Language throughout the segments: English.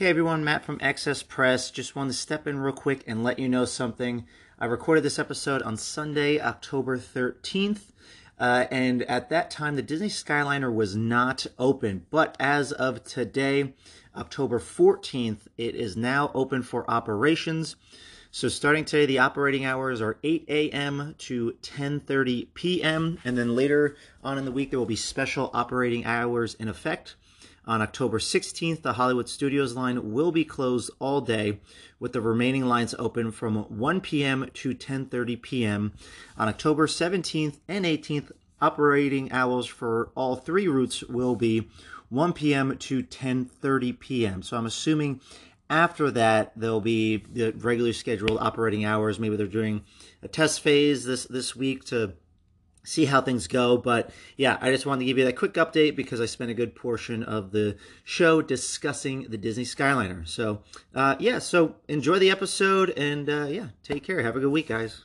Hey everyone, Matt from Excess Press. Just wanted to step in real quick and let you know something. I recorded this episode on Sunday, October 13th. Uh, and at that time, the Disney Skyliner was not open. But as of today, October 14th, it is now open for operations. So starting today, the operating hours are 8 a.m. to 10:30 p.m. And then later on in the week, there will be special operating hours in effect. On October 16th, the Hollywood Studios line will be closed all day, with the remaining lines open from 1 p.m. to 10:30 p.m. On October 17th and 18th, operating hours for all three routes will be 1 p.m. to 10:30 p.m. So I'm assuming after that there'll be the regularly scheduled operating hours. Maybe they're doing a test phase this this week to see how things go. But yeah, I just wanted to give you that quick update because I spent a good portion of the show discussing the Disney Skyliner. So uh, yeah, so enjoy the episode and uh, yeah, take care. Have a good week, guys.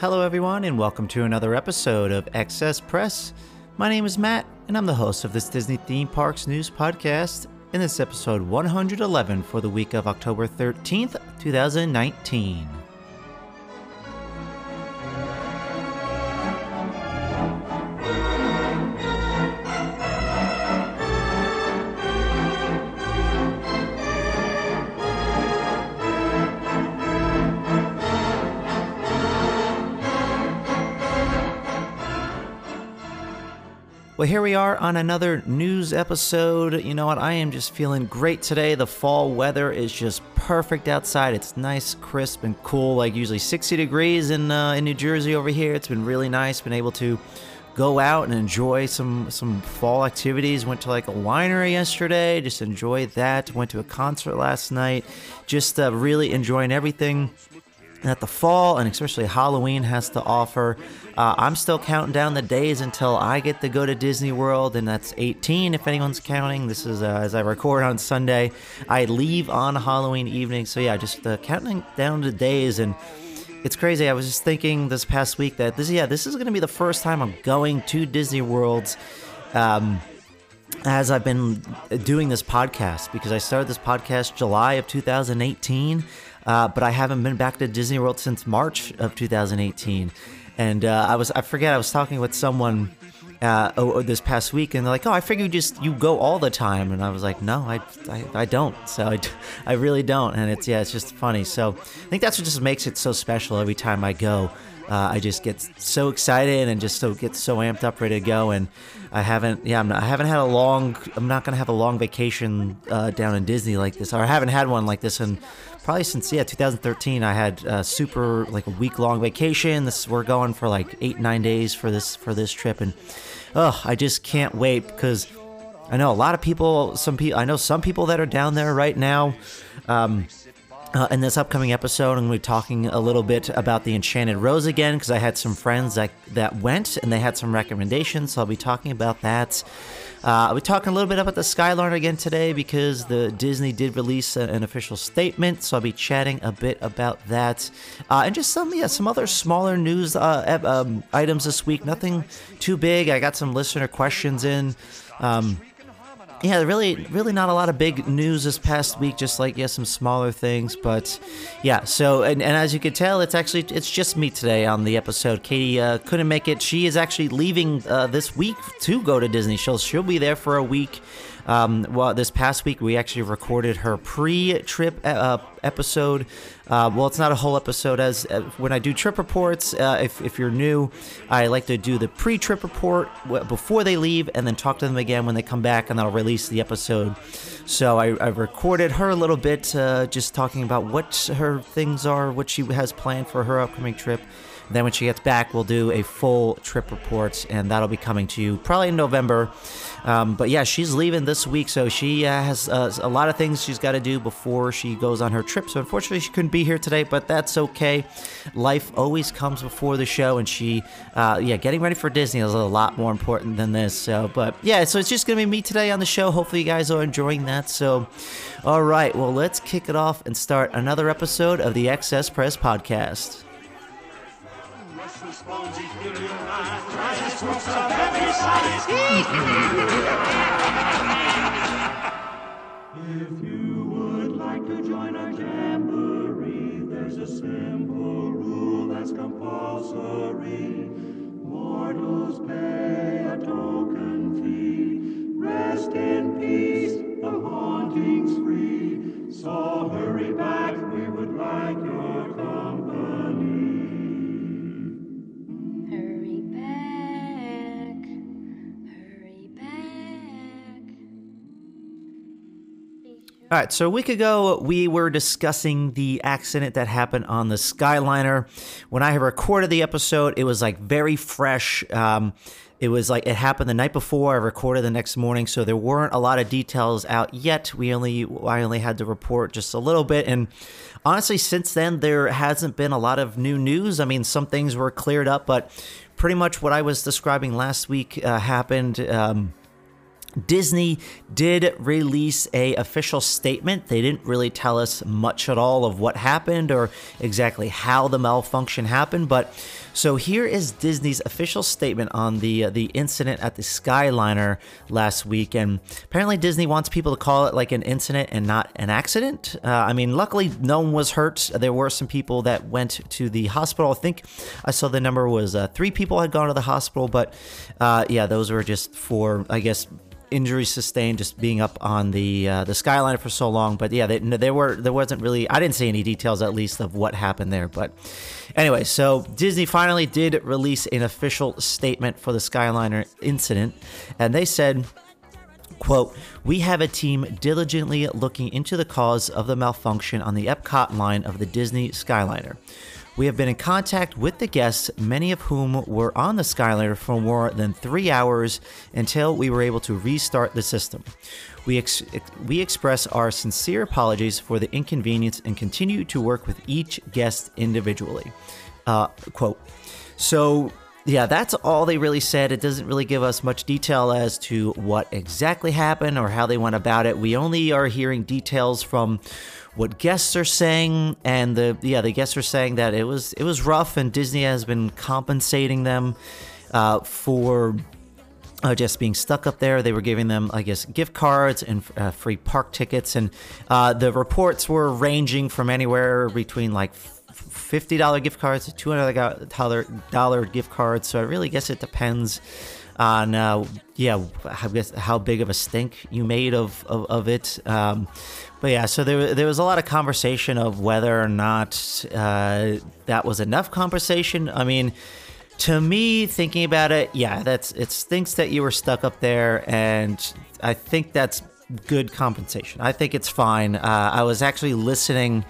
Hello, everyone, and welcome to another episode of Excess Press. My name is Matt, and I'm the host of this Disney Theme Parks News Podcast. In this episode 111 for the week of October 13th, 2019. Well, here we are on another news episode. You know what? I am just feeling great today. The fall weather is just perfect outside. It's nice, crisp, and cool. Like usually 60 degrees in uh, in New Jersey over here. It's been really nice. Been able to go out and enjoy some some fall activities. Went to like a winery yesterday. Just enjoyed that. Went to a concert last night. Just uh, really enjoying everything that the fall and especially Halloween has to offer. Uh, I'm still counting down the days until I get to go to Disney World, and that's 18 if anyone's counting. This is uh, as I record on Sunday. I leave on Halloween evening, so yeah, just uh, counting down the days and. It's crazy. I was just thinking this past week that this, yeah, this is going to be the first time I'm going to Disney World, um, as I've been doing this podcast because I started this podcast July of 2018. Uh, but I haven't been back to Disney World since March of 2018. And uh, I was I forget I was talking with someone uh, oh, this past week, and they're like, "Oh, I figured you just you go all the time," and I was like, "No, I, I, I don't. So I, I really don't." And it's yeah, it's just funny. So I think that's what just makes it so special. Every time I go, uh, I just get so excited and just so get so amped up, ready to go. And I haven't, yeah, not, i haven't had a long. I'm not gonna have a long vacation uh, down in Disney like this, or I haven't had one like this in probably since yeah 2013 i had a super like a week long vacation this we're going for like eight nine days for this for this trip and oh i just can't wait because i know a lot of people some people i know some people that are down there right now um, Uh, in this upcoming episode, I'm going to be talking a little bit about the Enchanted Rose again because I had some friends that that went and they had some recommendations. So I'll be talking about that. Uh, I'll be talking a little bit about the Skyliner again today because the Disney did release a, an official statement. So I'll be chatting a bit about that uh, and just some yeah some other smaller news uh, um, items this week. Nothing too big. I got some listener questions in. Um, yeah, really, really not a lot of big news this past week. Just like yeah, some smaller things, but yeah. So and, and as you can tell, it's actually it's just me today on the episode. Katie uh, couldn't make it. She is actually leaving uh, this week to go to Disney. She'll she'll be there for a week. Um, well, this past week we actually recorded her pre-trip uh, episode. Uh, well, it's not a whole episode. As uh, when I do trip reports, uh, if, if you're new, I like to do the pre-trip report before they leave, and then talk to them again when they come back, and I'll release the episode. So I, I recorded her a little bit, uh, just talking about what her things are, what she has planned for her upcoming trip. Then when she gets back, we'll do a full trip report, and that'll be coming to you probably in November. Um, but yeah, she's leaving this week, so she uh, has uh, a lot of things she's got to do before she goes on her trip. So unfortunately, she couldn't be here today, but that's okay. Life always comes before the show, and she, uh, yeah, getting ready for Disney is a lot more important than this. So, but yeah, so it's just gonna be me today on the show. Hopefully, you guys are enjoying that. So, all right, well, let's kick it off and start another episode of the Excess Press Podcast. If you would like to join our jamboree, there's a simple rule that's compulsory. Mortals pay a token fee. Rest in peace, the haunting's free. So hurry back, All right, so a week ago, we were discussing the accident that happened on the Skyliner. When I had recorded the episode, it was like very fresh. Um, it was like it happened the night before. I recorded the next morning, so there weren't a lot of details out yet. We only, I only had to report just a little bit, and honestly, since then there hasn't been a lot of new news. I mean, some things were cleared up, but pretty much what I was describing last week uh, happened. Um, Disney did release a official statement. They didn't really tell us much at all of what happened or exactly how the malfunction happened, but so here is Disney's official statement on the uh, the incident at the Skyliner last week, and apparently Disney wants people to call it like an incident and not an accident. Uh, I mean, luckily no one was hurt. There were some people that went to the hospital. I think I saw the number was uh, three people had gone to the hospital, but uh, yeah, those were just for I guess injuries sustained just being up on the uh, the Skyliner for so long. But yeah, they, there were there wasn't really I didn't see any details at least of what happened there. But anyway, so Disney finally did release an official statement for the Skyliner incident, and they said. Quote, we have a team diligently looking into the cause of the malfunction on the Epcot line of the Disney Skyliner. We have been in contact with the guests, many of whom were on the Skyliner for more than three hours until we were able to restart the system. We, ex- we express our sincere apologies for the inconvenience and continue to work with each guest individually. Uh, quote. So, yeah, that's all they really said. It doesn't really give us much detail as to what exactly happened or how they went about it. We only are hearing details from what guests are saying and the yeah, the guests are saying that it was it was rough and Disney has been compensating them uh, for uh, just being stuck up there. They were giving them, I guess, gift cards and uh, free park tickets. And uh, the reports were ranging from anywhere between like $50 gift cards to $200 gift cards. So I really guess it depends on, uh, yeah, I guess how big of a stink you made of, of, of it. Um, but yeah, so there, there was a lot of conversation of whether or not uh, that was enough conversation. I mean, to me, thinking about it, yeah, that's it stinks that you were stuck up there, and I think that's good compensation. I think it's fine. Uh, I was actually listening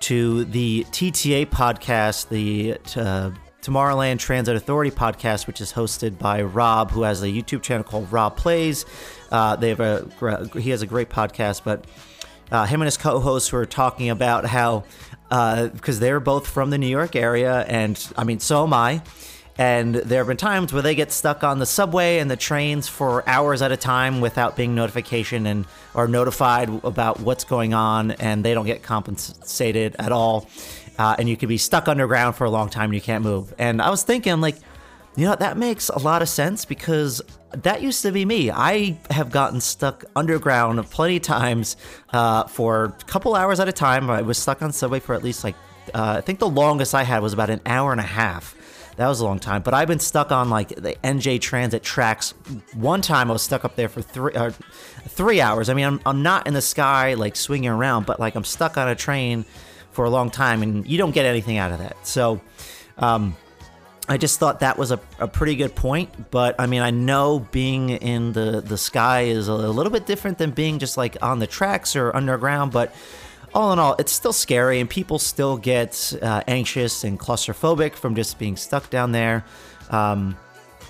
to the TTA podcast, the uh, Tomorrowland Transit Authority podcast, which is hosted by Rob, who has a YouTube channel called Rob Plays. Uh, they have a he has a great podcast, but Uh, him and his co-hosts were talking about how because they're both from the New York area, and I mean, so am I. And there have been times where they get stuck on the subway and the trains for hours at a time without being notification and are notified about what's going on, and they don't get compensated at all. Uh, and you could be stuck underground for a long time and you can't move. And I was thinking, like, you know, that makes a lot of sense because that used to be me. I have gotten stuck underground plenty of times uh, for a couple hours at a time. I was stuck on subway for at least like, uh, I think the longest I had was about an hour and a half. That was a long time. But I've been stuck on like the NJ Transit tracks. One time I was stuck up there for three uh, three hours. I mean, I'm, I'm not in the sky like swinging around, but like I'm stuck on a train for a long time, and you don't get anything out of that. So. Um, I just thought that was a, a pretty good point, but I mean, I know being in the, the sky is a, little bit different than being just like on the tracks or underground, but all in all, it's still scary and people still get uh, anxious and claustrophobic from just being stuck down there. Um,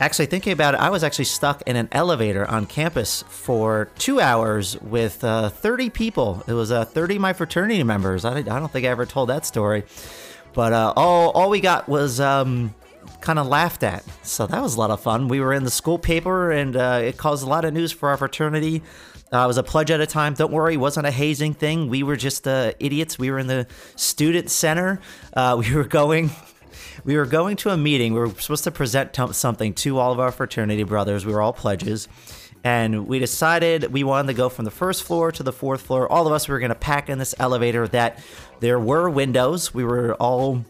actually, thinking about it, I was actually stuck in an elevator on campus for two hours with uh, 30 people. It was uh, 30 of my fraternity members. I, I don't think I ever told that story. But uh, all, all we got was um, kind of laughed at. So that was a lot of fun. We were in the school paper and uh, it caused a lot of news for our fraternity. Uh, it was a pledge at a time. Don't worry, it wasn't a hazing thing. We were just uh, idiots. We were in the student center. Uh, we were going. We were going to a meeting. We were supposed to present t- something to all of our fraternity brothers. We were all pledges. And we decided we wanted to go from the first floor to the fourth floor. All of us were going to pack in this elevator that there were windows. We were all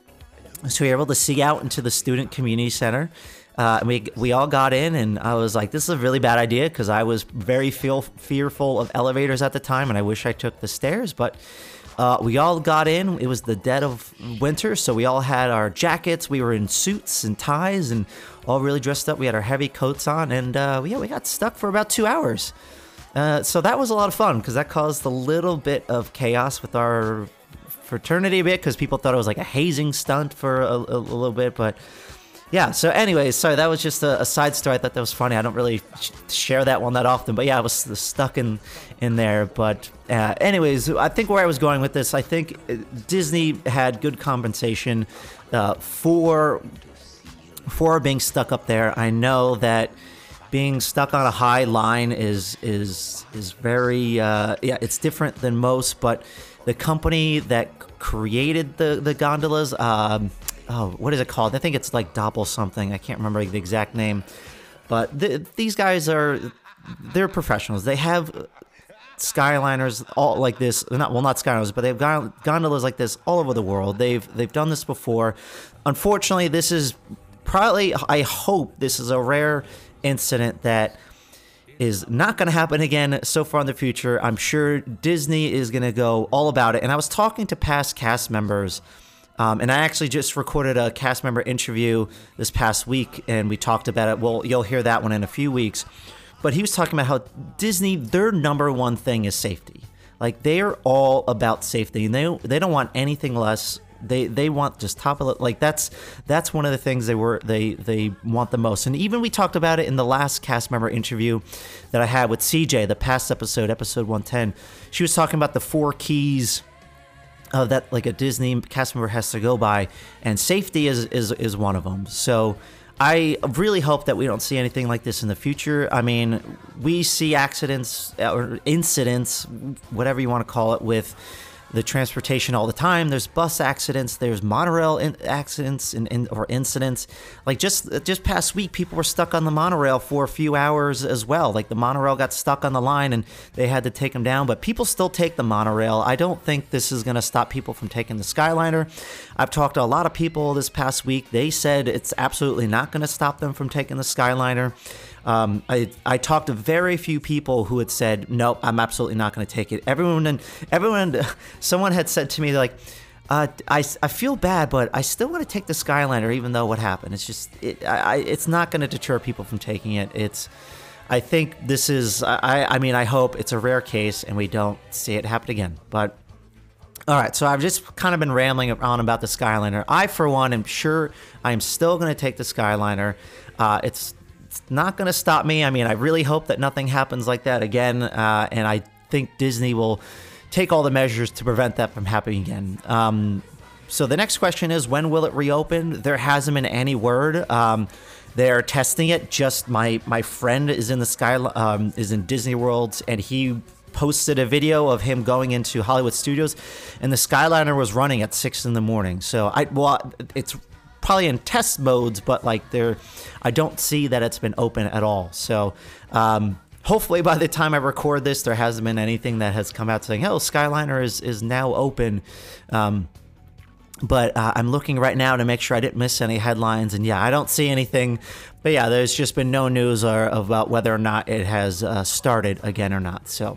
so we were able to see out into the student community center. Uh, we we all got in, and I was like, "This is a really bad idea" because I was very feel fearful of elevators at the time, and I wish I took the stairs. But uh, we all got in. It was the dead of winter, so we all had our jackets. We were in suits and ties, and all really dressed up. We had our heavy coats on, and uh, yeah, we got stuck for about two hours. Uh, so that was a lot of fun because that caused a little bit of chaos with our fraternity a bit because people thought it was like a hazing stunt for a, a, a, little bit, but yeah. So, anyways, sorry that was just a, a, side story. I thought that was funny. I don't really sh- share that one that often, but yeah, I was stuck in in there. But uh, anyways, I think where I was going with this, I think uh, Disney had good compensation uh, for for being stuck up there. I know that being stuck on a high line is is is very uh, yeah it's different than most but the company that created the the gondolas. Um, oh, what is it called? I think it's like Doppel something. I can't remember the exact name. But the, these guys are they're professionals. They have skyliners all like this. Not well, not skyliners, but they've got gondolas like this all over the world. They've they've done this before. Unfortunately, this is probably. I hope this is a rare incident that is not going to happen again so far in the future. I'm sure Disney is going to go all about it. And I was talking to past cast members, um, and I actually just recorded a cast member interview this past week, and we talked about it. Well, you'll hear that one in a few weeks. But he was talking about how Disney, their number one thing is safety. Like they are all about safety, and they they don't want anything less they they want just top of the, like that's that's one of the things they were they they want the most. And even we talked about it in the last cast member interview that I had with CJ, the past episode, episode 110. She was talking about the four keys uh, that like a Disney cast member has to go by, and safety is is is one of them. So. I really hope that we don't see anything like this in the future. I mean, we see accidents or incidents, whatever you want to call it, with the transportation all the time. There's bus accidents, there's monorail in- accidents and, in, or incidents. Like just just past week, people were stuck on the monorail for a few hours as well. Like the monorail got stuck on the line and they had to take them down. But people still take the monorail. I don't think this is going to stop people from taking the Skyliner. I've talked to a lot of people this past week. They said it's absolutely not going to stop them from taking the Skyliner. Um, I I talked to very few people who had said nope, I'm absolutely not going to take it. Everyone and everyone, someone had said to me like. Uh, I, I feel bad, but I still want to take the Skyliner, even though what happened. It's just it, I, it's not going to deter people from taking it. It's I think this is I I mean I hope it's a rare case and we don't see it happen again. But all right, so I've just kind of been rambling on about the Skyliner. I, for one, am sure I am still going to take the Skyliner. Uh, it's it's not going to stop me. I mean, I really hope that nothing happens like that again. Uh, and I think Disney will take all the measures to prevent that from happening again. Um, so the next question is when will it reopen? There hasn't been any word. Um, they're testing it. Just my my friend is in the sky um, is in Disney World, and he posted a video of him going into Hollywood Studios, and the Skyliner was running at six in the morning. So I well, it's probably in test modes, but like there, I don't see that it's been open at all. So. Um, hopefully by the time I record this, there hasn't been anything that has come out saying, "Oh, Skyliner is is now open." Um, but uh, I'm looking right now to make sure I didn't miss any headlines, and yeah, I don't see anything. But yeah, there's just been no news or, about whether or not it has uh, started again or not. So,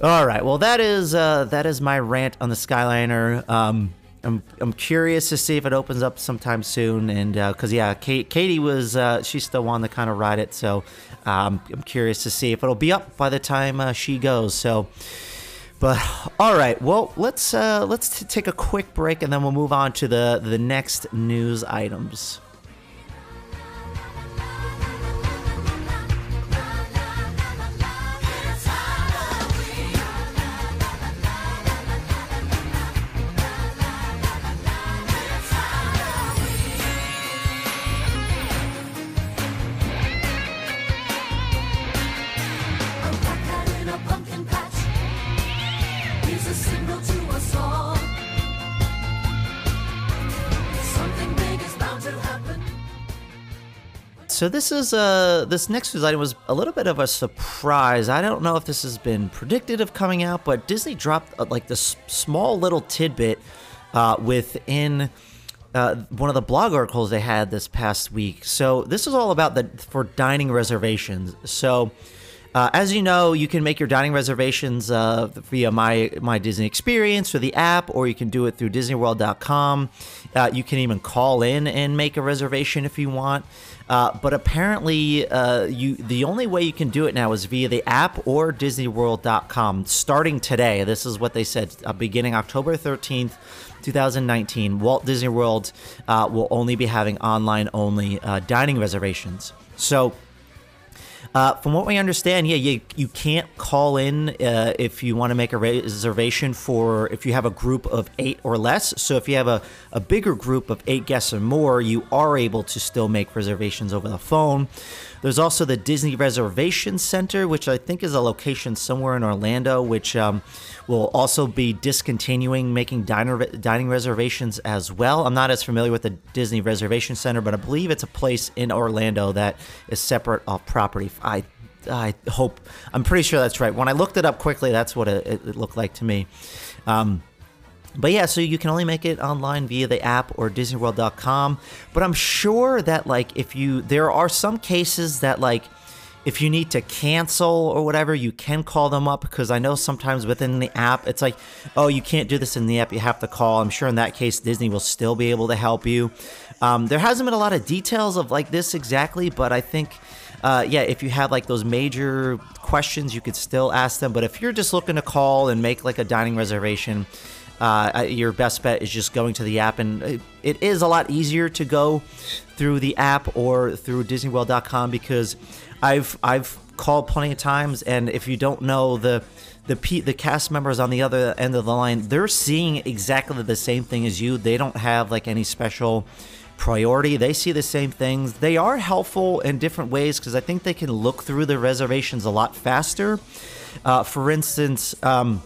all right, well that is uh, that is my rant on the Skyliner. Um, I'm, I'm curious to see if it opens up sometime soon, and because uh, yeah, Kate, Katie was uh, she's still one to kind of ride it, so um, I'm curious to see if it'll be up by the time uh, she goes. So. But all right, well let's uh, let's t- take a quick break and then we'll move on to the the next news items. So this is uh this next news item was a little bit of a surprise. I don't know if this has been predicted of coming out, but Disney dropped uh, like this small little tidbit uh, within uh, one of the blog articles they had this past week. So this is all about the for dining reservations. So. Uh, as you know, you can make your dining reservations uh, via my my Disney Experience or the app, or you can do it through DisneyWorld.com. Uh, you can even call in and make a reservation if you want. Uh, but apparently, uh, you the only way you can do it now is via the app or DisneyWorld.com. Starting today, this is what they said. Uh, beginning October thirteenth. 2019, Walt Disney World uh, will only be having online only uh, dining reservations. So, uh, from what we understand, yeah, you you can't call in uh, if you want to make a reservation for if you have a group of eight or less. So if you have a, a bigger group of eight guests or more, you are able to still make reservations over the phone. There's also the Disney Reservation Center, which I think is a location somewhere in Orlando, which um, will also be discontinuing making diner, dining reservations as well. I'm not as familiar with the Disney Reservation Center, but I believe it's a place in Orlando that is separate off property. I I hope I'm pretty sure that's right. When I looked it up quickly, that's what it, it looked like to me. Um, but yeah, so you can only make it online via the app or DisneyWorld.com. But I'm sure that like if you there are some cases that like if you need to cancel or whatever, you can call them up because I know sometimes within the app it's like, oh, you can't do this in the app, you have to call. I'm sure in that case Disney will still be able to help you. Um, there hasn't been a lot of details of like this exactly, but I think. Uh, yeah, if you have like those major questions, you could still ask them. But if you're just looking to call and make like a dining reservation, uh, your best bet is just going to the app, and it- is a lot easier to go through the app or through DisneyWorld.com because I've I've called plenty of times, and if you don't know the the P, the cast members on the other end of the line, they're seeing exactly the same thing as you. They don't have like any special priority. They see the same things. They are helpful in different ways because I think they can look through the reservations a lot faster. Uh, for instance. Um,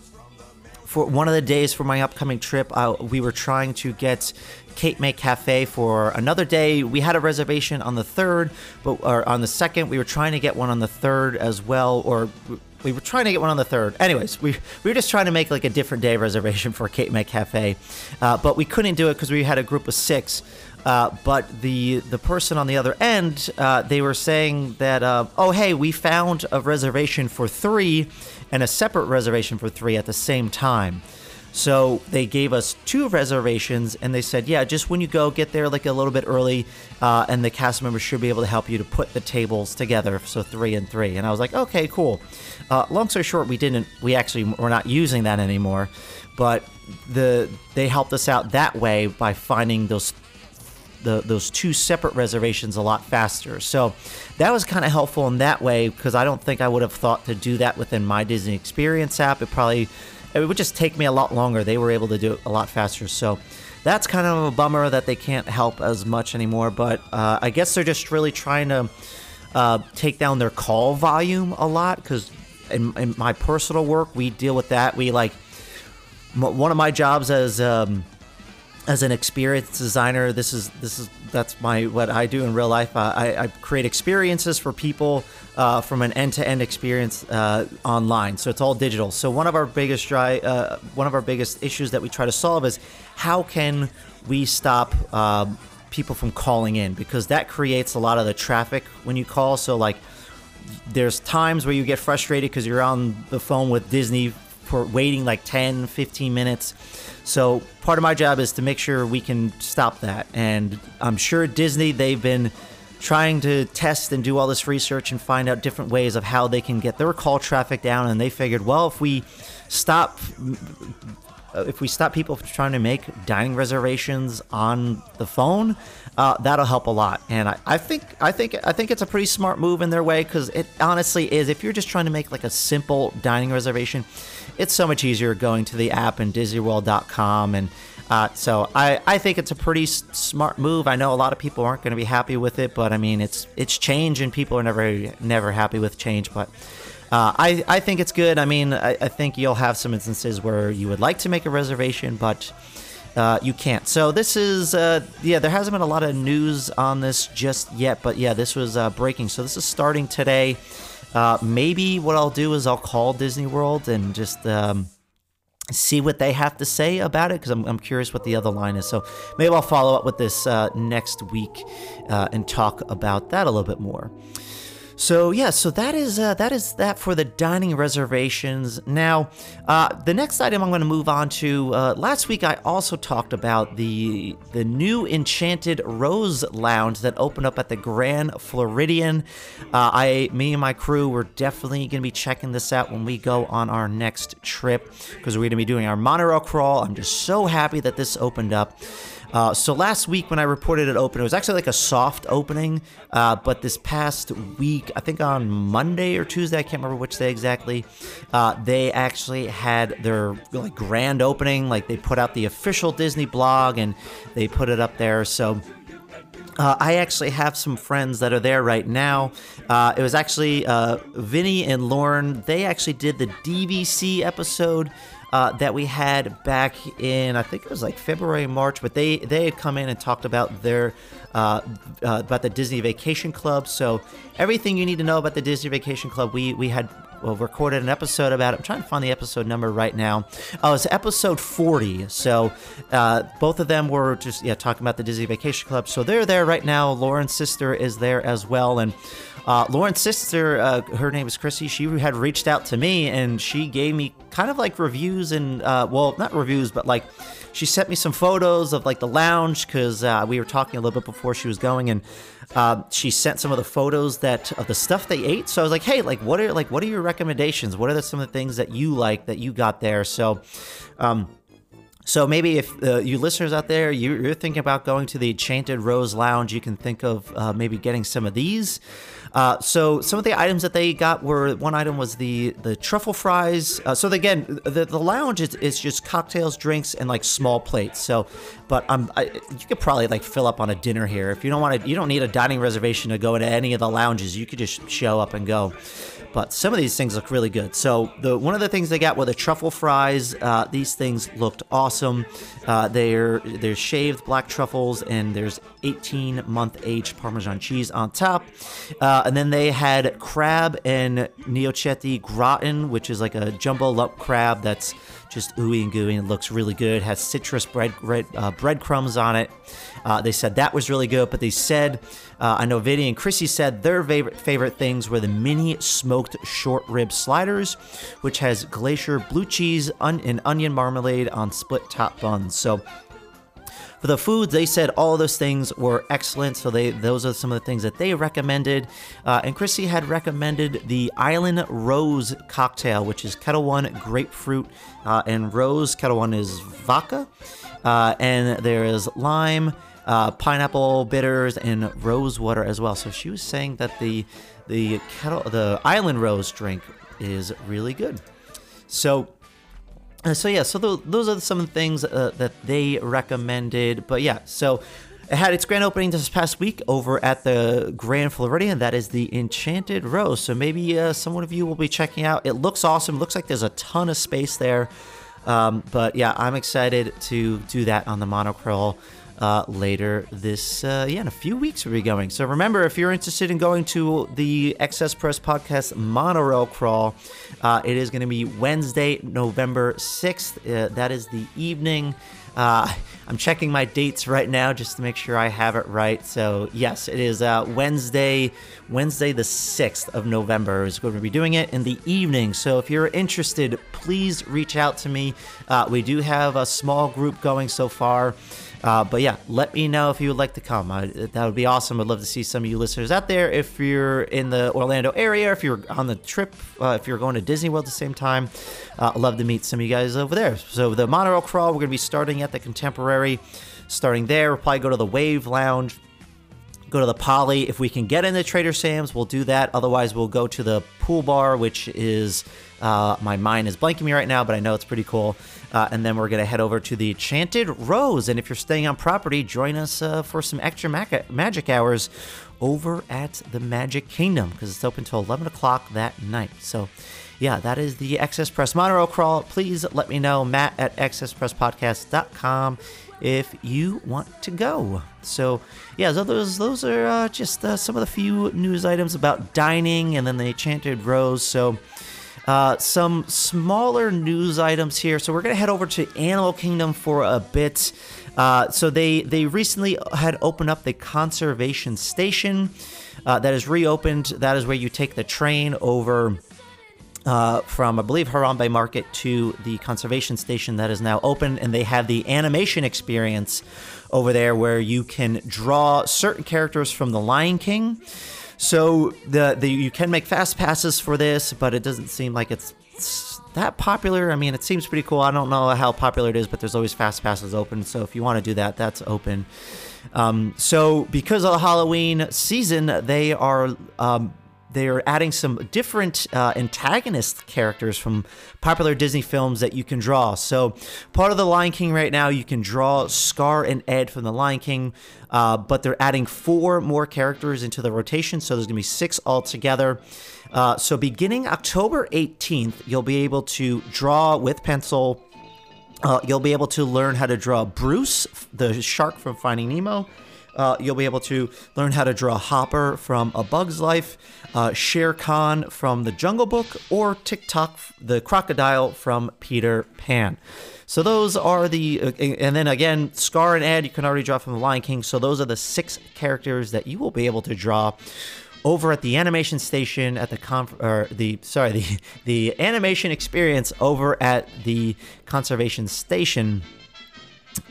for one of the days for my upcoming trip, uh, we were trying to get Cape May Cafe for another day. We had a reservation on the third, but or on the second, we were trying to get one on the third as well, or we were trying to get one on the third. Anyways, we we were just trying to make like a different day reservation for Cape May Cafe, uh, but we couldn't do it because we had a group of six. Uh, but the the person on the other end, uh, they were saying that, uh, oh hey, we found a reservation for three, and a separate reservation for three at the same time. So they gave us two reservations, and they said, yeah, just when you go, get there like a little bit early, uh, and the cast members should be able to help you to put the tables together. So three and three, and I was like, okay, cool. Uh, long story short, we didn't. We actually we're not using that anymore, but the they helped us out that way by finding those the, those two separate reservations a lot faster. So that was kind of helpful in that way because I don't think I would have thought to do that within my Disney Experience app. It probably it would just take me a lot longer. They were able to do it a lot faster. So that's kind of a bummer that they can't help as much anymore. But uh, I guess they're just really trying to uh, take down their call volume a lot because in, in my personal work, we deal with that. We like m- one of my jobs as um, as an experienced designer. This is this is that's my what I do in real life. Uh, I, I create experiences for people uh, from an end-to-end experience uh, online. So it's all digital. So one of our biggest dry, uh, one of our biggest issues that we try to solve is how can we stop um people from calling in because that creates a lot of the traffic when you call. So like there's times where you get frustrated because you're on the phone with Disney for waiting like 10, 15 minutes. So part of my job is to make sure we can stop that. And I'm sure Disney, they've been trying to test and do all this research and find out different ways of how they can get their call traffic down. And they figured, well, if we stop if we stop people from trying to make dining reservations on the phone, uh, that'll help a lot. And I, I think I think I think it's a pretty smart move in their way because it honestly is. If you're just trying to make like a simple dining reservation, it's so much easier going to the app and DisneyWorld.com and. Uh, so I, I think it's a pretty s- smart move. I know a lot of people aren't going to be happy with it, but I mean it's it's change and people are never never happy with change. But uh, I, I think it's good. I mean, I, I think you'll have some instances where you would like to make a reservation, but uh, you can't. So this is, uh, yeah, there hasn't been a lot of news on this just yet, but yeah, this was uh, breaking. So this is starting today. Uh, maybe what I'll do is I'll call Disney World and just um, see what they have to say about it because I'm, I'm curious what the other line is. So maybe I'll follow up with this uh, next week uh, and talk about that a little bit more. So yeah, so that is uh, that is that for the dining reservations. Now, uh, the next item I'm going to move on to. Uh, last week I also talked about the the new Enchanted Rose Lounge that opened up at the Grand Floridian. Uh, I, me and my crew, we're definitely going to be checking this out when we go on our next trip because we're going to be doing our monorail crawl. I'm just so happy that this opened up. Uh, so last week when I reported it open, it was actually like a soft opening. Uh, but this past week, I think on Monday or Tuesday, I can't remember which day exactly, uh, they actually had their like grand opening. Like they put out the official Disney blog and they put it up there. So. Uh, I actually have some friends that are there right now. Uh, it was actually uh, Vinny and Lauren. They actually did the DVC episode uh, that we had back in I think it was like February, March. But they they had come in and talked about their uh, uh, about the Disney Vacation Club. So everything you need to know about the Disney Vacation Club, we we had well, recorded an episode about it. I'm trying to find the episode number right now. Oh, it's episode 40. So uh, both of them were just yeah talking about the Disney Vacation Club. So they're there right now. Lauren's sister is there as well, and. Uh, Lauren's sister, uh, her name is Chrissy. She had reached out to me and she gave me kind of like reviews and, uh, well, not reviews, but like she sent me some photos of like the lounge because uh, we were talking a little bit before she was going, and uh, she sent some of the photos that of the stuff they ate. So I was like, hey, like what are like what are your recommendations? What are the, some of the things that you like that you got there? So. Um, so maybe if uh, you listeners out there, you, you're thinking about going to the Enchanted Rose Lounge, you can think of uh, maybe getting some of these. Uh, so some of the items that they got were one item was the the truffle fries. Uh, so again, the the lounge is, is just cocktails, drinks, and like small plates. So, but um, I, you could probably like fill up on a dinner here if you don't want to. You don't need a dining reservation to go into any of the lounges. You could just show up and go but some of these things look really good. So the one of the things they got were the truffle fries. Uh, these things looked awesome. Uh, they're they're shaved black truffles and there's 18 month aged Parmesan cheese on top. Uh, and then they had crab and gnocchetti gratin, which is like a jumbo lump crab that's just ooey and gooey and looks really good. It Has citrus bread, bread uh, breadcrumbs on it. Uh, they said that was really good, but they said uh, I know Vinny and Chrissy said their favorite favorite things were the mini smoked short rib sliders, which has glacier blue cheese un- and onion marmalade on split top buns. So for the foods, they said all those things were excellent. So they those are some of the things that they recommended. Uh, and Chrissy had recommended the Island Rose cocktail, which is Ketel One grapefruit uh, and rose. Ketel One is vodka, uh, and there is lime. Uh, pineapple bitters and rose water as well. So she was saying that the the kettle the island rose drink is really good. So Uh, so yeah, so tho- those are some of the things uh, that they recommended. But yeah, so it had its grand opening this past week over at the Grand Floridian. That is the Enchanted Rose. So maybe uh, someone of you will be checking out. It looks awesome. looks like there's a ton of space there. Um, but yeah, I'm excited to do that on the monochrome uh, later this uh, yeah in a few weeks we'll be going so remember if you're interested in going to the excess press podcast monorail crawl uh, it is going to be wednesday november 6th uh, that is the evening uh, I'm checking my dates right now just to make sure I have it right. So yes, it is uh, Wednesday, Wednesday the sixth of November is going to be doing it in the evening. So if you're interested, please reach out to me. We do have a small group going so far. Uh, but yeah, let me know if you would like to come. That would be awesome. I'd love to see some of you listeners out there. If you're in the Orlando area, if you're on the trip, uh, if you're going to Disney World at the same time, uh, I'd love to meet some of you guys over there. So the monorail crawl, we're going to be starting at the Contemporary. Starting there, we'll probably go to the Wave Lounge go to the Poly. If we can get into Trader Sam's, we'll do that. Otherwise, we'll go to the pool bar, which is uh, my mind is blanking me right now, but I know it's pretty cool. Uh, and then we're gonna head over to the Enchanted Rose. And if you're staying on property, join us uh, for some extra mac- magic hours over at the Magic Kingdom because it's open till 11 o'clock that night. So. Yeah, that is the Excess Press Monorail Crawl. Please let me know, Matt at excesspresspodcast.com if you want to go. So, yeah, so those those are uh, just uh, some of the few news items about dining and then the Enchanted Rose. So, uh, some smaller news items here. So we're gonna head over to Animal Kingdom for a bit. Uh, so they they recently had opened up the conservation station uh, that is reopened. That is where you take the train over uh, from I believe Harambe Market to the conservation station that is now open, and they have the animation experience over there where you can draw certain characters from The Lion King. So the, the you can make fast passes for this, but it doesn't seem like it's that popular. I mean, it seems pretty cool. I don't know how popular it is, but there's always fast passes open. So if you want to do that, that's open. Um, so because of the Halloween season, they are um, they are adding some different uh, antagonist characters from popular Disney films that you can draw. So, part of The Lion King right now, you can draw Scar and Ed from The Lion King, uh, but they're adding four more characters into the rotation. So, there's going to be six altogether. Uh, so, beginning October 18th, you'll be able to draw with pencil. Uh, you'll be able to learn how to draw Bruce, the shark from Finding Nemo. Uh, you'll be able to learn how to draw Hopper from A Bug's Life, uh, Shere Khan from The Jungle Book, or Tick-Tock, the crocodile from Peter Pan. So those are the, uh, and then again, Scar and Ed, you can already draw from The Lion King. So those are the six characters that you will be able to draw over at the animation station at the conf- or the sorry the the animation experience over at the conservation station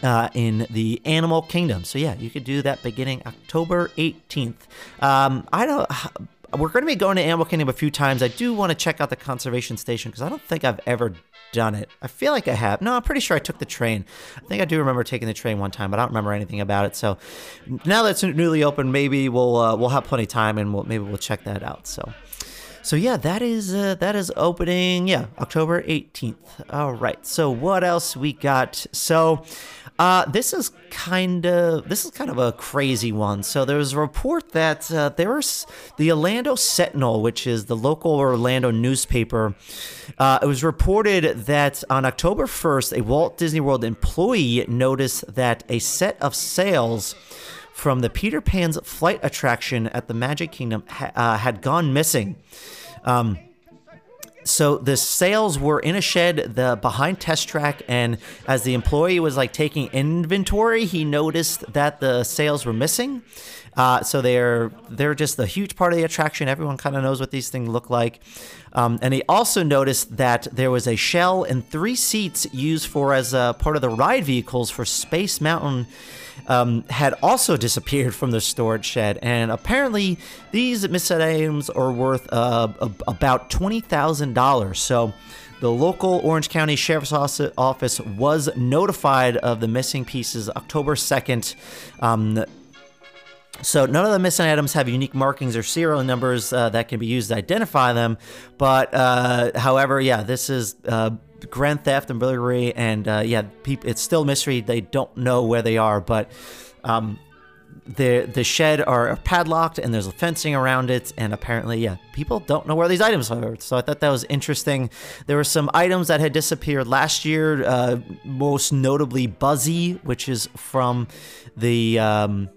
uh, in the animal kingdom. So yeah, you could do that beginning October 18th. Um, I don't. We're going to be going to Animal Kingdom a few times. I do want to check out the conservation station because I don't think I've ever done it. I feel like I have. No, I'm pretty sure I took the train. I think I do remember taking the train one time, but I don't remember anything about it. So now that it's newly open, maybe we'll uh, we'll have plenty of time and we'll, maybe we'll check that out. So. So yeah, that is uh, that is opening. Yeah, October 18th. All right. So what else we got? So uh, this is kind of this is kind of a crazy one. So there's a report that uh, there's the Orlando Sentinel, which is the local Orlando newspaper. Uh, it was reported that on October 1st, a Walt Disney World employee noticed that a set of sails from the Peter Pan's flight attraction at the Magic Kingdom ha- uh, had gone missing. Um, so the sails were in a shed the behind test track and as the employee was like taking inventory he noticed that the sails were missing uh, so they're they're just a huge part of the attraction everyone kind of knows what these things look like um, and he also noticed that there was a shell and three seats used for as a part of the ride vehicles for space mountain um, had also disappeared from the storage shed, and apparently these items are worth uh, about twenty thousand dollars. So. The local Orange County Sheriff's Office was notified of the missing pieces October 2nd. Um, so none of the missing items have unique markings or serial numbers uh, that can be used to identify them. But uh, however, yeah, this is uh, grand theft and burglary, and uh, yeah, it's still mystery. They don't know where they are, but um, the the shed are padlocked and there's a fencing around it and apparently yeah people don't know where these items are so i thought that was interesting there were some items that had disappeared last year uh, most notably buzzy which is from the um,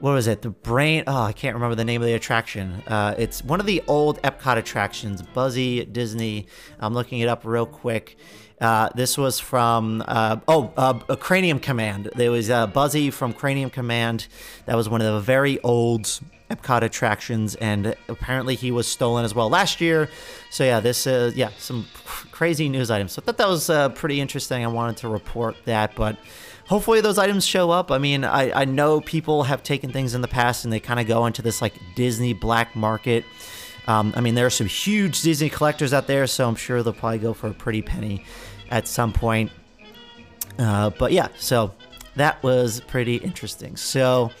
what was it? The brain. Oh, I can't remember the name of the attraction. Uh, it's one of the old Epcot attractions, Buzzy Disney. I'm looking it up real quick. Uh, this was from uh, oh uh, a Cranium Command. There was uh, Buzzy from Cranium Command. That was one of the very old Epcot attractions, and apparently he was stolen as well last year. So yeah, this is yeah some crazy news items. So I thought that was uh, pretty interesting. I wanted to report that, but hopefully those items show up. I mean, I, I know people have taken things in the past and they kind of go into this like Disney black market. Um, I mean, there are some huge Disney collectors out there, so I'm sure they'll probably go for a pretty penny at some point. Uh, but yeah, so that was pretty interesting. So,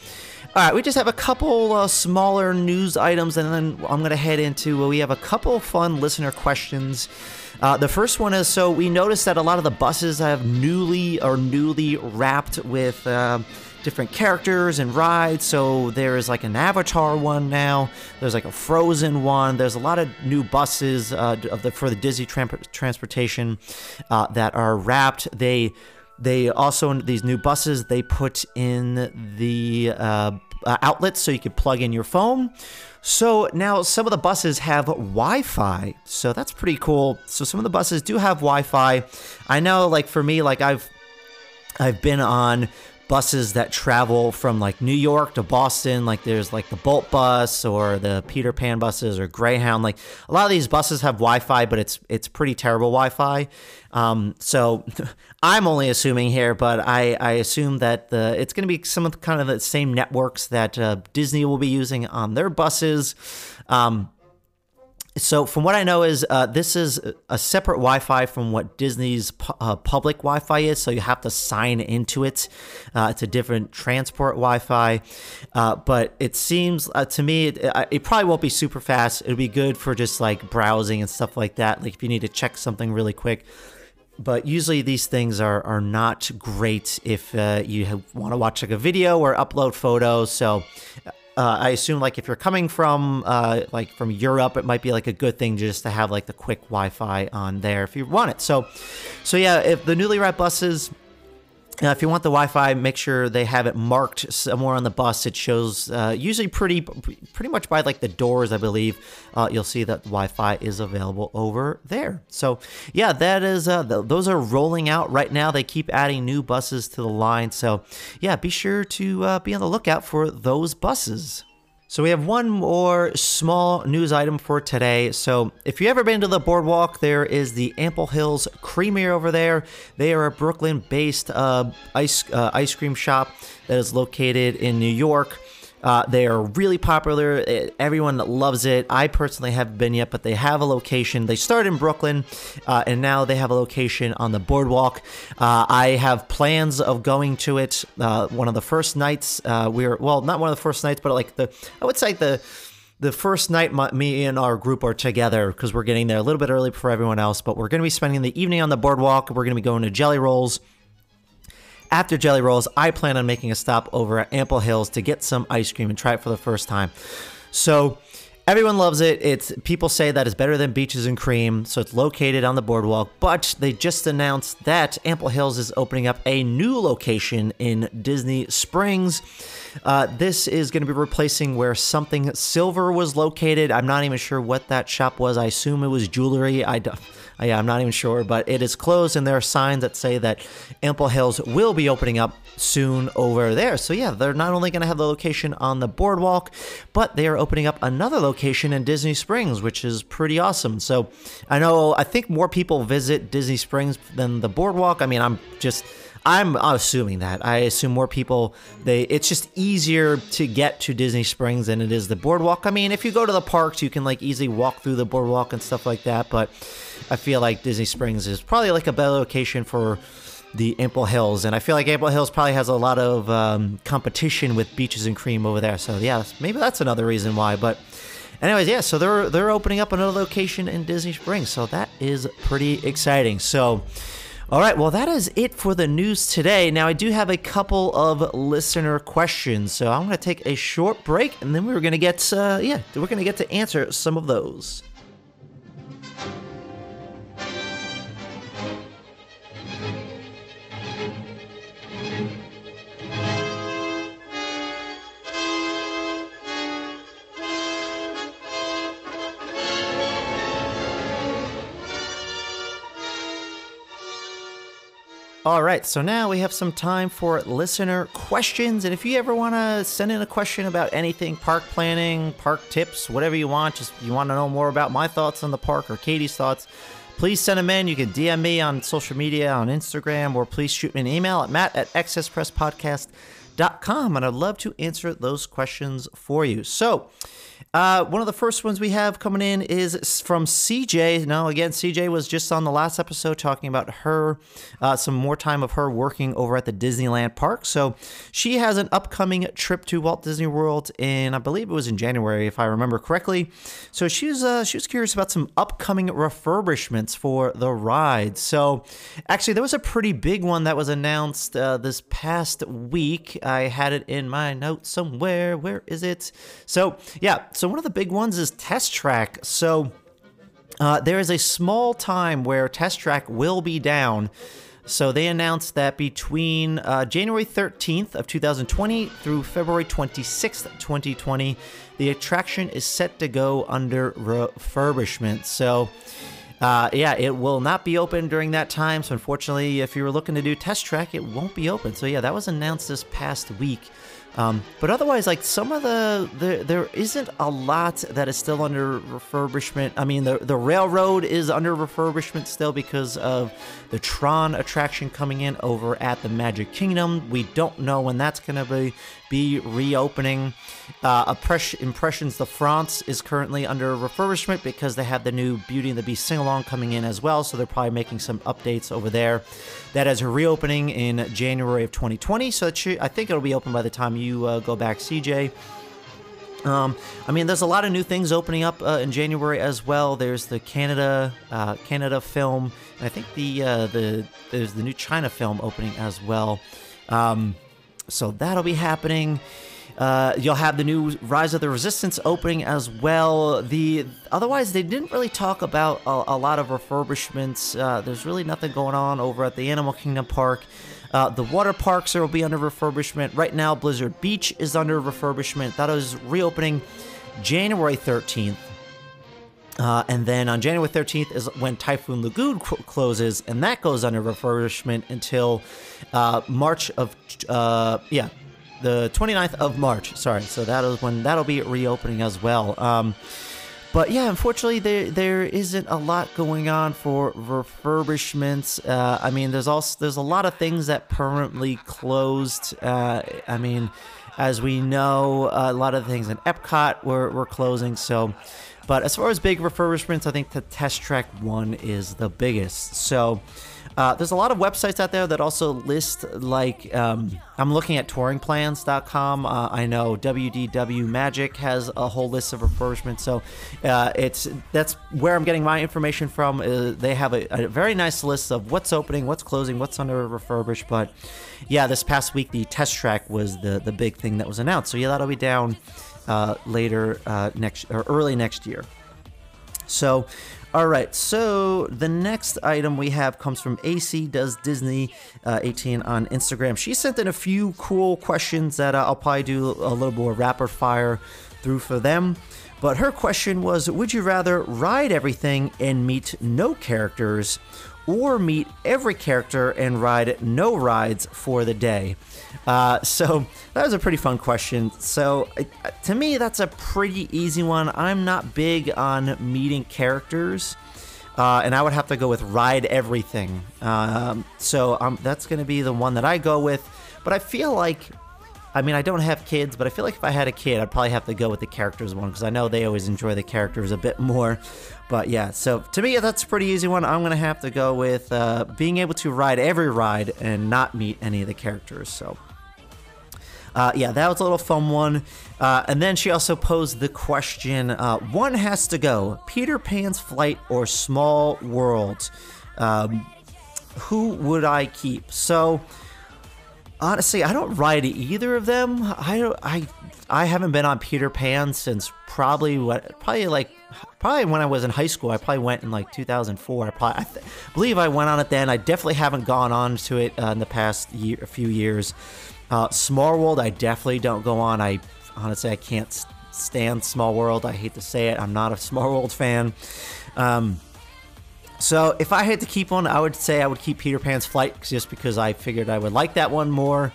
all right, we just have a couple uh, smaller news items, and then I'm going to head into. Well, we have a couple fun listener questions. Uh, the first one is so we noticed that a lot of the buses have newly or newly wrapped with uh, different characters and rides. So there is like an Avatar one now. There's like a Frozen one. There's a lot of new buses uh, of the for the Disney tram- transportation uh, that are wrapped. They they also these new buses they put in the uh, Uh, outlets so you could plug in your phone. So now some of the buses have Wi-Fi, so that's pretty cool. So some of the buses do have Wi-Fi. I know, like for me, like I've I've been on buses that travel from like New York to Boston. Like there's like the Bolt bus or the Peter Pan buses or Greyhound. Like a lot of these buses have Wi-Fi, but it's it's pretty terrible Wi-Fi. Um, so I'm only assuming here, but I, I assume that the it's going to be some of the, kind of the same networks that uh, Disney will be using on their buses. Um, so from what I know is uh, this is a separate Wi-Fi from what Disney's pu- uh, public Wi-Fi is. So you have to sign into it. Uh, it's a different transport Wi-Fi, uh, but it seems uh, to me it, uh, it probably won't be super fast. It'll be good for just like browsing and stuff like that. Like if you need to check something really quick. But usually these things are, are not great if you want to watch like a video or upload photos. So uh, I assume like if you're coming from uh, like from Europe, it might be like a good thing just to have like the quick Wi-Fi on there if you want it. So, so yeah, if the newly wrapped buses. Uh, if you want the Wi-Fi, make sure they have it marked somewhere on the bus. It shows uh, usually pretty, pretty much by like the doors, I believe. Uh, you'll see that Wi-Fi is available over there. So yeah, that is uh, th- those are rolling out right now. They keep adding new buses to the line. So yeah, be sure to uh, be on the lookout for those buses. So we have one more small news item for today. So if you've ever been to the boardwalk, there is the Ample Hills Creamery over there. They are a Brooklyn-based uh, ice uh, ice cream shop that is located in New York. Uh, they are really popular. Everyone loves it. I personally haven't been yet, but they have a location. They start in Brooklyn, uh, and now they have a location on the boardwalk. Uh, I have plans of going to it. Uh, one of the first nights uh, we are well, not one of the first nights, but like the I would say the the first night my, me and our group are together because we're getting there a little bit early for everyone else but we're going to be spending the evening on the boardwalk we're going to be going to jelly rolls after Jelly Rolls, I plan on making a stop over at Ample Hills to get some ice cream and try it for the first time. So everyone loves it. It's people say that it's better than Beaches and Cream, so it's located on the boardwalk. But they just announced that Ample Hills is opening up a new location in Disney Springs. Uh, this is going to be replacing where something silver was located. I'm not even sure what that shop was. I assume it was jewelry. I don't. Uh, yeah, I'm not even sure, but it is closed, and there are signs that say that Ample Hills will be opening up soon over there. So, yeah, they're not only going to have the location on the boardwalk, but they are opening up another location in Disney Springs, which is pretty awesome. So, I know, I think more people visit Disney Springs than the boardwalk. I mean, I'm just. I'm assuming that. I assume more people they it's just easier to get to Disney Springs than it is the boardwalk. I mean, if you go to the parks, you can like easily walk through the boardwalk and stuff like that, but I feel like Disney Springs is probably like a better location for the Ample Hills, and I feel like Ample Hills probably has a lot of um, competition with Beaches and Cream over there. So yeah, maybe that's another reason why. But anyways, yeah, so they're they're opening up another location in Disney Springs, so that is pretty exciting. So. All right, well, that is it for the news today. Now, I do have a couple of listener questions, so I'm going to take a short break, and then we're going to get, uh, yeah, we're going to get to answer some of those. All right, so now we have some time for listener questions. And if you ever want to send in a question about anything park planning, park tips, whatever you want, just you want to know more about my thoughts on the park or Katie's thoughts, please send them in. You can DM me on social media, on Instagram, or please shoot me an email at matt at accesspresspodcast.com. And I'd love to answer those questions for you. So, uh, one of the first ones we have coming in is from CJ. Now, again, CJ was just on the last episode talking about her, uh, some more time of her working over at the Disneyland park. So she has an upcoming trip to Walt Disney World in, I believe it was in January, if I remember correctly. So she's uh, she was curious about some upcoming refurbishments for the ride. So actually, there was a pretty big one that was announced uh, this past week. I had it in my notes somewhere. Where is it? So yeah, so one of the big ones is Test Track. So uh, there is a small time where Test Track will be down. So they announced that between uh, January 13th of 2020 through February 26th, 2020, the attraction is set to go under refurbishment. So uh, yeah, it will not be open during that time. So unfortunately, if you were looking to do Test Track, it won't be open. So yeah, that was announced this past week. Um, but otherwise, like some of the, the there isn't a lot that is still under refurbishment. I mean, the the railroad is under refurbishment still because of the Tron attraction coming in over at the Magic Kingdom. We don't know when that's going to be be reopening. Uh, Impressions de France is currently under refurbishment because they have the new Beauty and the Beast sing along coming in as well. So they're probably making some updates over there. That is a reopening in January of 2020. So I think it'll be open by the time you uh, go back, CJ. Um, I mean, there's a lot of new things opening up uh, in January as well. There's the Canada uh, Canada film, and I think the uh, the there's the new China film opening as well. Um, so that'll be happening. Uh, you'll have the new Rise of the Resistance opening as well. The otherwise they didn't really talk about a, a lot of refurbishments. Uh, there's really nothing going on over at the Animal Kingdom Park. Uh, the water parks will be under refurbishment. Right now, Blizzard Beach is under refurbishment. That is reopening January 13th. Uh, and then on January 13th is when Typhoon Lagoon closes, and that goes under refurbishment until uh, March of, uh, yeah, the 29th of March. Sorry, so that is when that'll be reopening as well. Um, but yeah, unfortunately, there there isn't a lot going on for refurbishments. Uh, I mean, there's also there's a lot of things that permanently closed. Uh, I mean, as we know, a lot of things in Epcot were, were closing. So, but as far as big refurbishments, I think the Test Track one is the biggest. So. Uh, there's a lot of websites out there that also list like um, I'm looking at touringplans.com. Uh, I know WDW Magic has a whole list of refurbishments, so uh, it's that's where I'm getting my information from. Uh, they have a, a, very nice list of what's opening, what's closing, what's under refurbish. But yeah, this past week the test track was the the big thing that was announced. So yeah, that'll be down uh, later uh, next or early next year. So all right, so the next item we have comes from AC Does Disney uh, 18 on Instagram. She sent in a few cool questions that uh, I'll probably do a little more rapid fire through for them. But her question was Would you rather ride everything and meet no characters, or meet every character and ride no rides for the day? Uh, so that was a pretty fun question. So to me, that's a pretty easy one. I'm not big on meeting characters. Uh, and I would have to go with Ride Everything. Um, so um, that's going to be the one that I go with. But I feel like, I mean, I don't have kids, but I feel like if I had a kid, I'd probably have to go with the characters one because I know they always enjoy the characters a bit more. But yeah, so to me, that's a pretty easy one. I'm going to have to go with uh, being able to ride every ride and not meet any of the characters. So Uh, yeah, that was a little fun one. Uh, and then she also posed the question uh, one has to go Peter Pan's Flight or Small World? Um, who would I keep? So, honestly, I don't ride either of them. I I I haven't been on Peter Pan since probably what probably like probably when I was in high school. I probably went in like 2004. I probably I th- believe I went on it then. I definitely haven't gone on to it uh, in the past year, a few years. Uh, Small World, I definitely don't go on. I honestly I can't stand Small World. I hate to say it. I'm not a Small World fan. Um, so if I had to keep one, I would say I would keep Peter Pan's Flight just because I figured I would like that one more.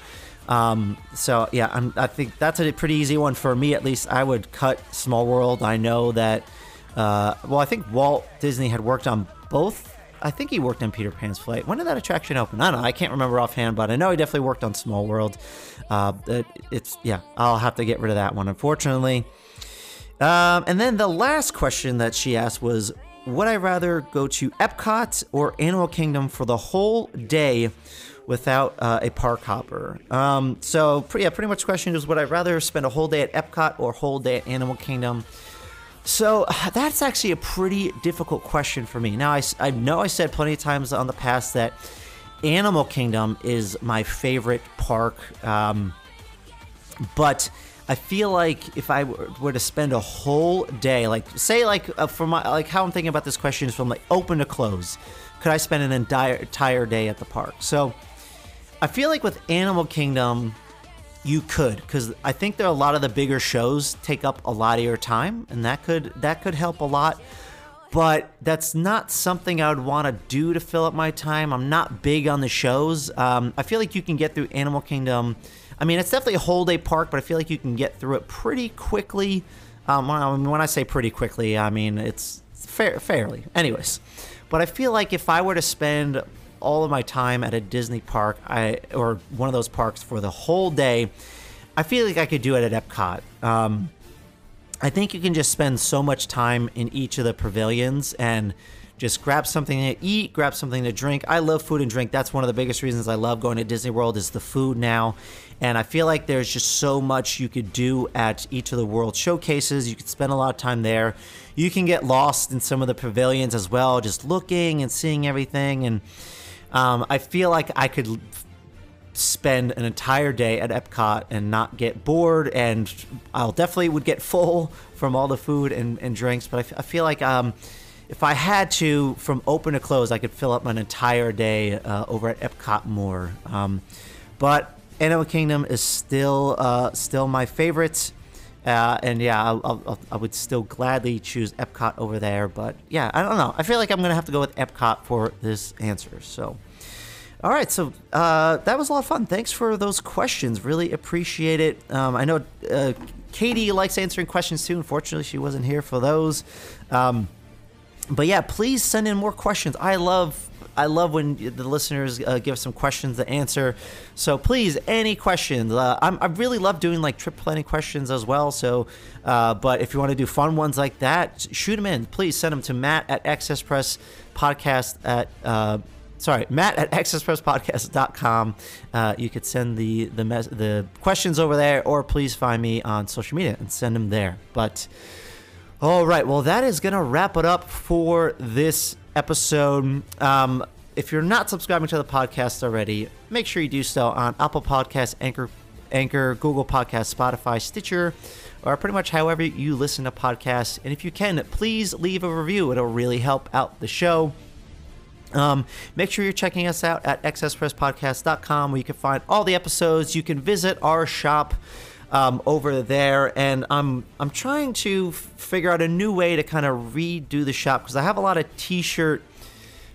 Um, so yeah, I'm, I think that's a pretty easy one for me at least. I would cut Small World. I know that. Uh, well, I think Walt Disney had worked on both. I think he worked on Peter Pan's Flight. When did that attraction open? I don't know. I can't remember offhand, but I know he definitely worked on Small World. Uh, it, it's yeah. I'll have to get rid of that one, unfortunately. Um, and then the last question that she asked was Would I rather go to Epcot or Animal Kingdom for the whole day without uh, a park hopper? Um, so, yeah, pretty much the question is Would I rather spend a whole day at Epcot or whole day at Animal Kingdom? So that's actually a pretty difficult question for me. Now, I know I said plenty of times on the past that Animal Kingdom is my favorite park. Um, but I feel like if I were were to spend a whole day, like say, like uh, for my like how I'm thinking about this question is from like open to close, could I spend an entire entire day at the park? So I feel like with Animal Kingdom, you could because I think there are a lot of the bigger shows take up a lot of your time, and that could that could help a lot. But that's not something I would want to do to fill up my time. I'm not big on the shows. Um, I feel like you can get through Animal Kingdom. I mean, it's definitely a whole day park, but I feel like you can get through it pretty quickly. Um, when, I, say pretty quickly, I mean it's fair, fairly. Anyways, but I feel like if I were to spend all of my time at a Disney park, I or one of those parks for the whole day, I feel like I could do it at Epcot. Um, I think you can just spend so much time in each of the pavilions and just grab something to eat, grab something to drink. I love food and drink. That's one of the biggest reasons I love going to Disney World is the food now. And I feel like there's just so much you could do at each of the world showcases. You could spend a lot of time there. You can get lost in some of the pavilions as well, just looking and seeing everything. And um, I feel like I could spend an entire day at Epcot and not get bored, and I'll definitely would get full from all the food and, and drinks. But I, f- I feel like um, if I had to, from open to close, I could fill up an entire day uh, over at Epcot more. Um, but Animal Kingdom is still uh, still my favorite. Uh, and yeah, I'll, I'll, I would still gladly choose Epcot over there. But yeah, I don't know. I feel like I'm gonna have to go with Epcot for this answer. So. All right, so uh, that was a lot of fun. Thanks for those questions. Really appreciate it. Um, I know uh, Katie likes answering questions too. Unfortunately, she wasn't here for those. Um, but yeah, please send in more questions. I love I love when the listeners uh, give some questions to answer. So please, any questions. Uh, I really love doing like trip planning questions as well. So, uh, but if you want to do fun ones like that, shoot them in. Please send them to Matt at Access Press Podcast at. Uh, sorry, Matt at accesspresspodcast.com. Uh, you could send the the mes- the questions over there, or please find me on social media and send them there. But all right, well, that is gonna wrap it up for this episode. Um, if you're not subscribing to the podcast already, make sure you do so on Apple Podcasts, Anchor, Anchor, Google Podcasts, Spotify, Stitcher, or pretty much however you listen to podcasts. And if you can, please leave a review. It'll really help out the show. Um, make sure you're checking us out at accesspresspodcast.com where you can find all the episodes. You can visit our shop um, over there, and I'm I'm trying to figure out a new way to kind of redo the shop because I have a lot of T-shirt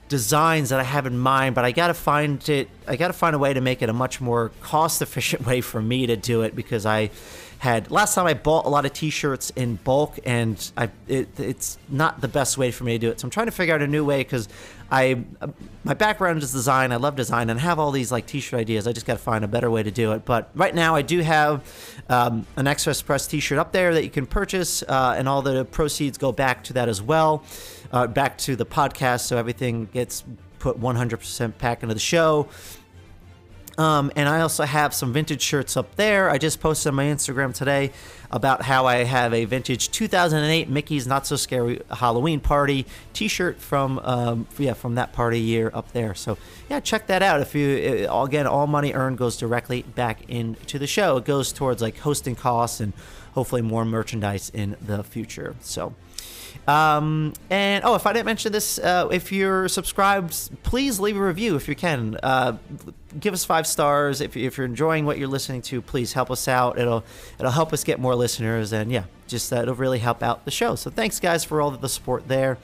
designs that I have in mind, but I gotta find it. I gotta find a way to make it a much more cost-efficient way for me to do it because I had last time I bought a lot of T-shirts in bulk, and I it, it's not the best way for me to do it. So I'm trying to figure out a new way because I my background is design. I love design and I have all these like T-shirt ideas. I just gotta find a better way to do it. But right now I do have um, an Express Press T-shirt up there that you can purchase, uh, and all the proceeds go back to that as well uh, back to the podcast, so everything gets put 100% back into the show. Um, and I also have some vintage shirts up there. I just posted on my Instagram today about how I have a vintage 2008 Mickey's Not So Scary Halloween Party T-shirt from um, yeah from that party year up there. So yeah, check that out. If you uh, again, all money earned goes directly back into the show. It goes towards like hosting costs and hopefully more merchandise in the future. So. Um, and oh, if I didn't mention this, uh, if you're subscribed, please leave a review if you can. Uh, give us five stars if, if you're enjoying what you're listening to. Please help us out. It'll it'll help us get more listeners, and yeah, just uh, it'll really help out the show. So thanks, guys, for all the support there.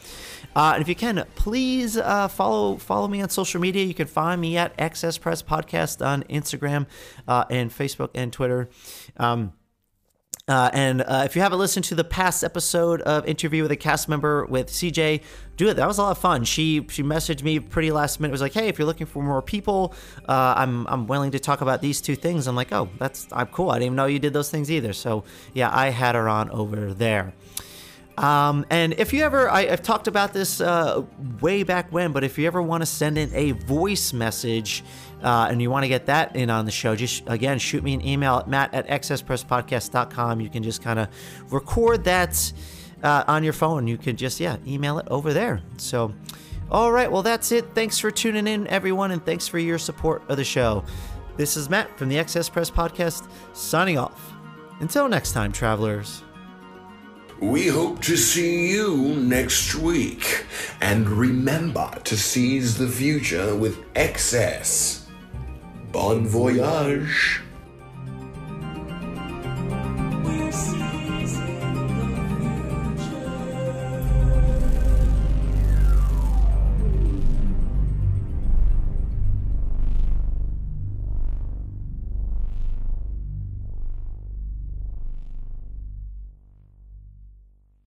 Uh, and if you can, please uh, follow follow me on social media. You can find me at XS Press Podcast on Instagram uh, and Facebook and Twitter. Um, uh, and uh, if you haven't listened to the past episode of interview with a cast member with CJ, do it. That was a lot of fun. She she messaged me pretty last minute. It Was like, hey, if you're looking for more people, uh, I'm I'm willing to talk about these two things. I'm like, oh, that's I'm cool. I didn't even know you did those things either. So yeah, I had her on over there. Um, and if you ever, I, have talked about this uh, way back when, but if you ever want to send in a voice message uh, and you want to get that in on the show, just again, shoot me an email at matt at xspresspodcast.com. You can just kind of record that uh, on your phone. You can just, yeah, email it over there. So, all right, well, that's it. Thanks for tuning in, everyone, and thanks for your support of the show. This is Matt from the XS Press Podcast signing off. Until next time, travelers. We hope to see you next week. And remember to seize the future with excess. Bon voyage.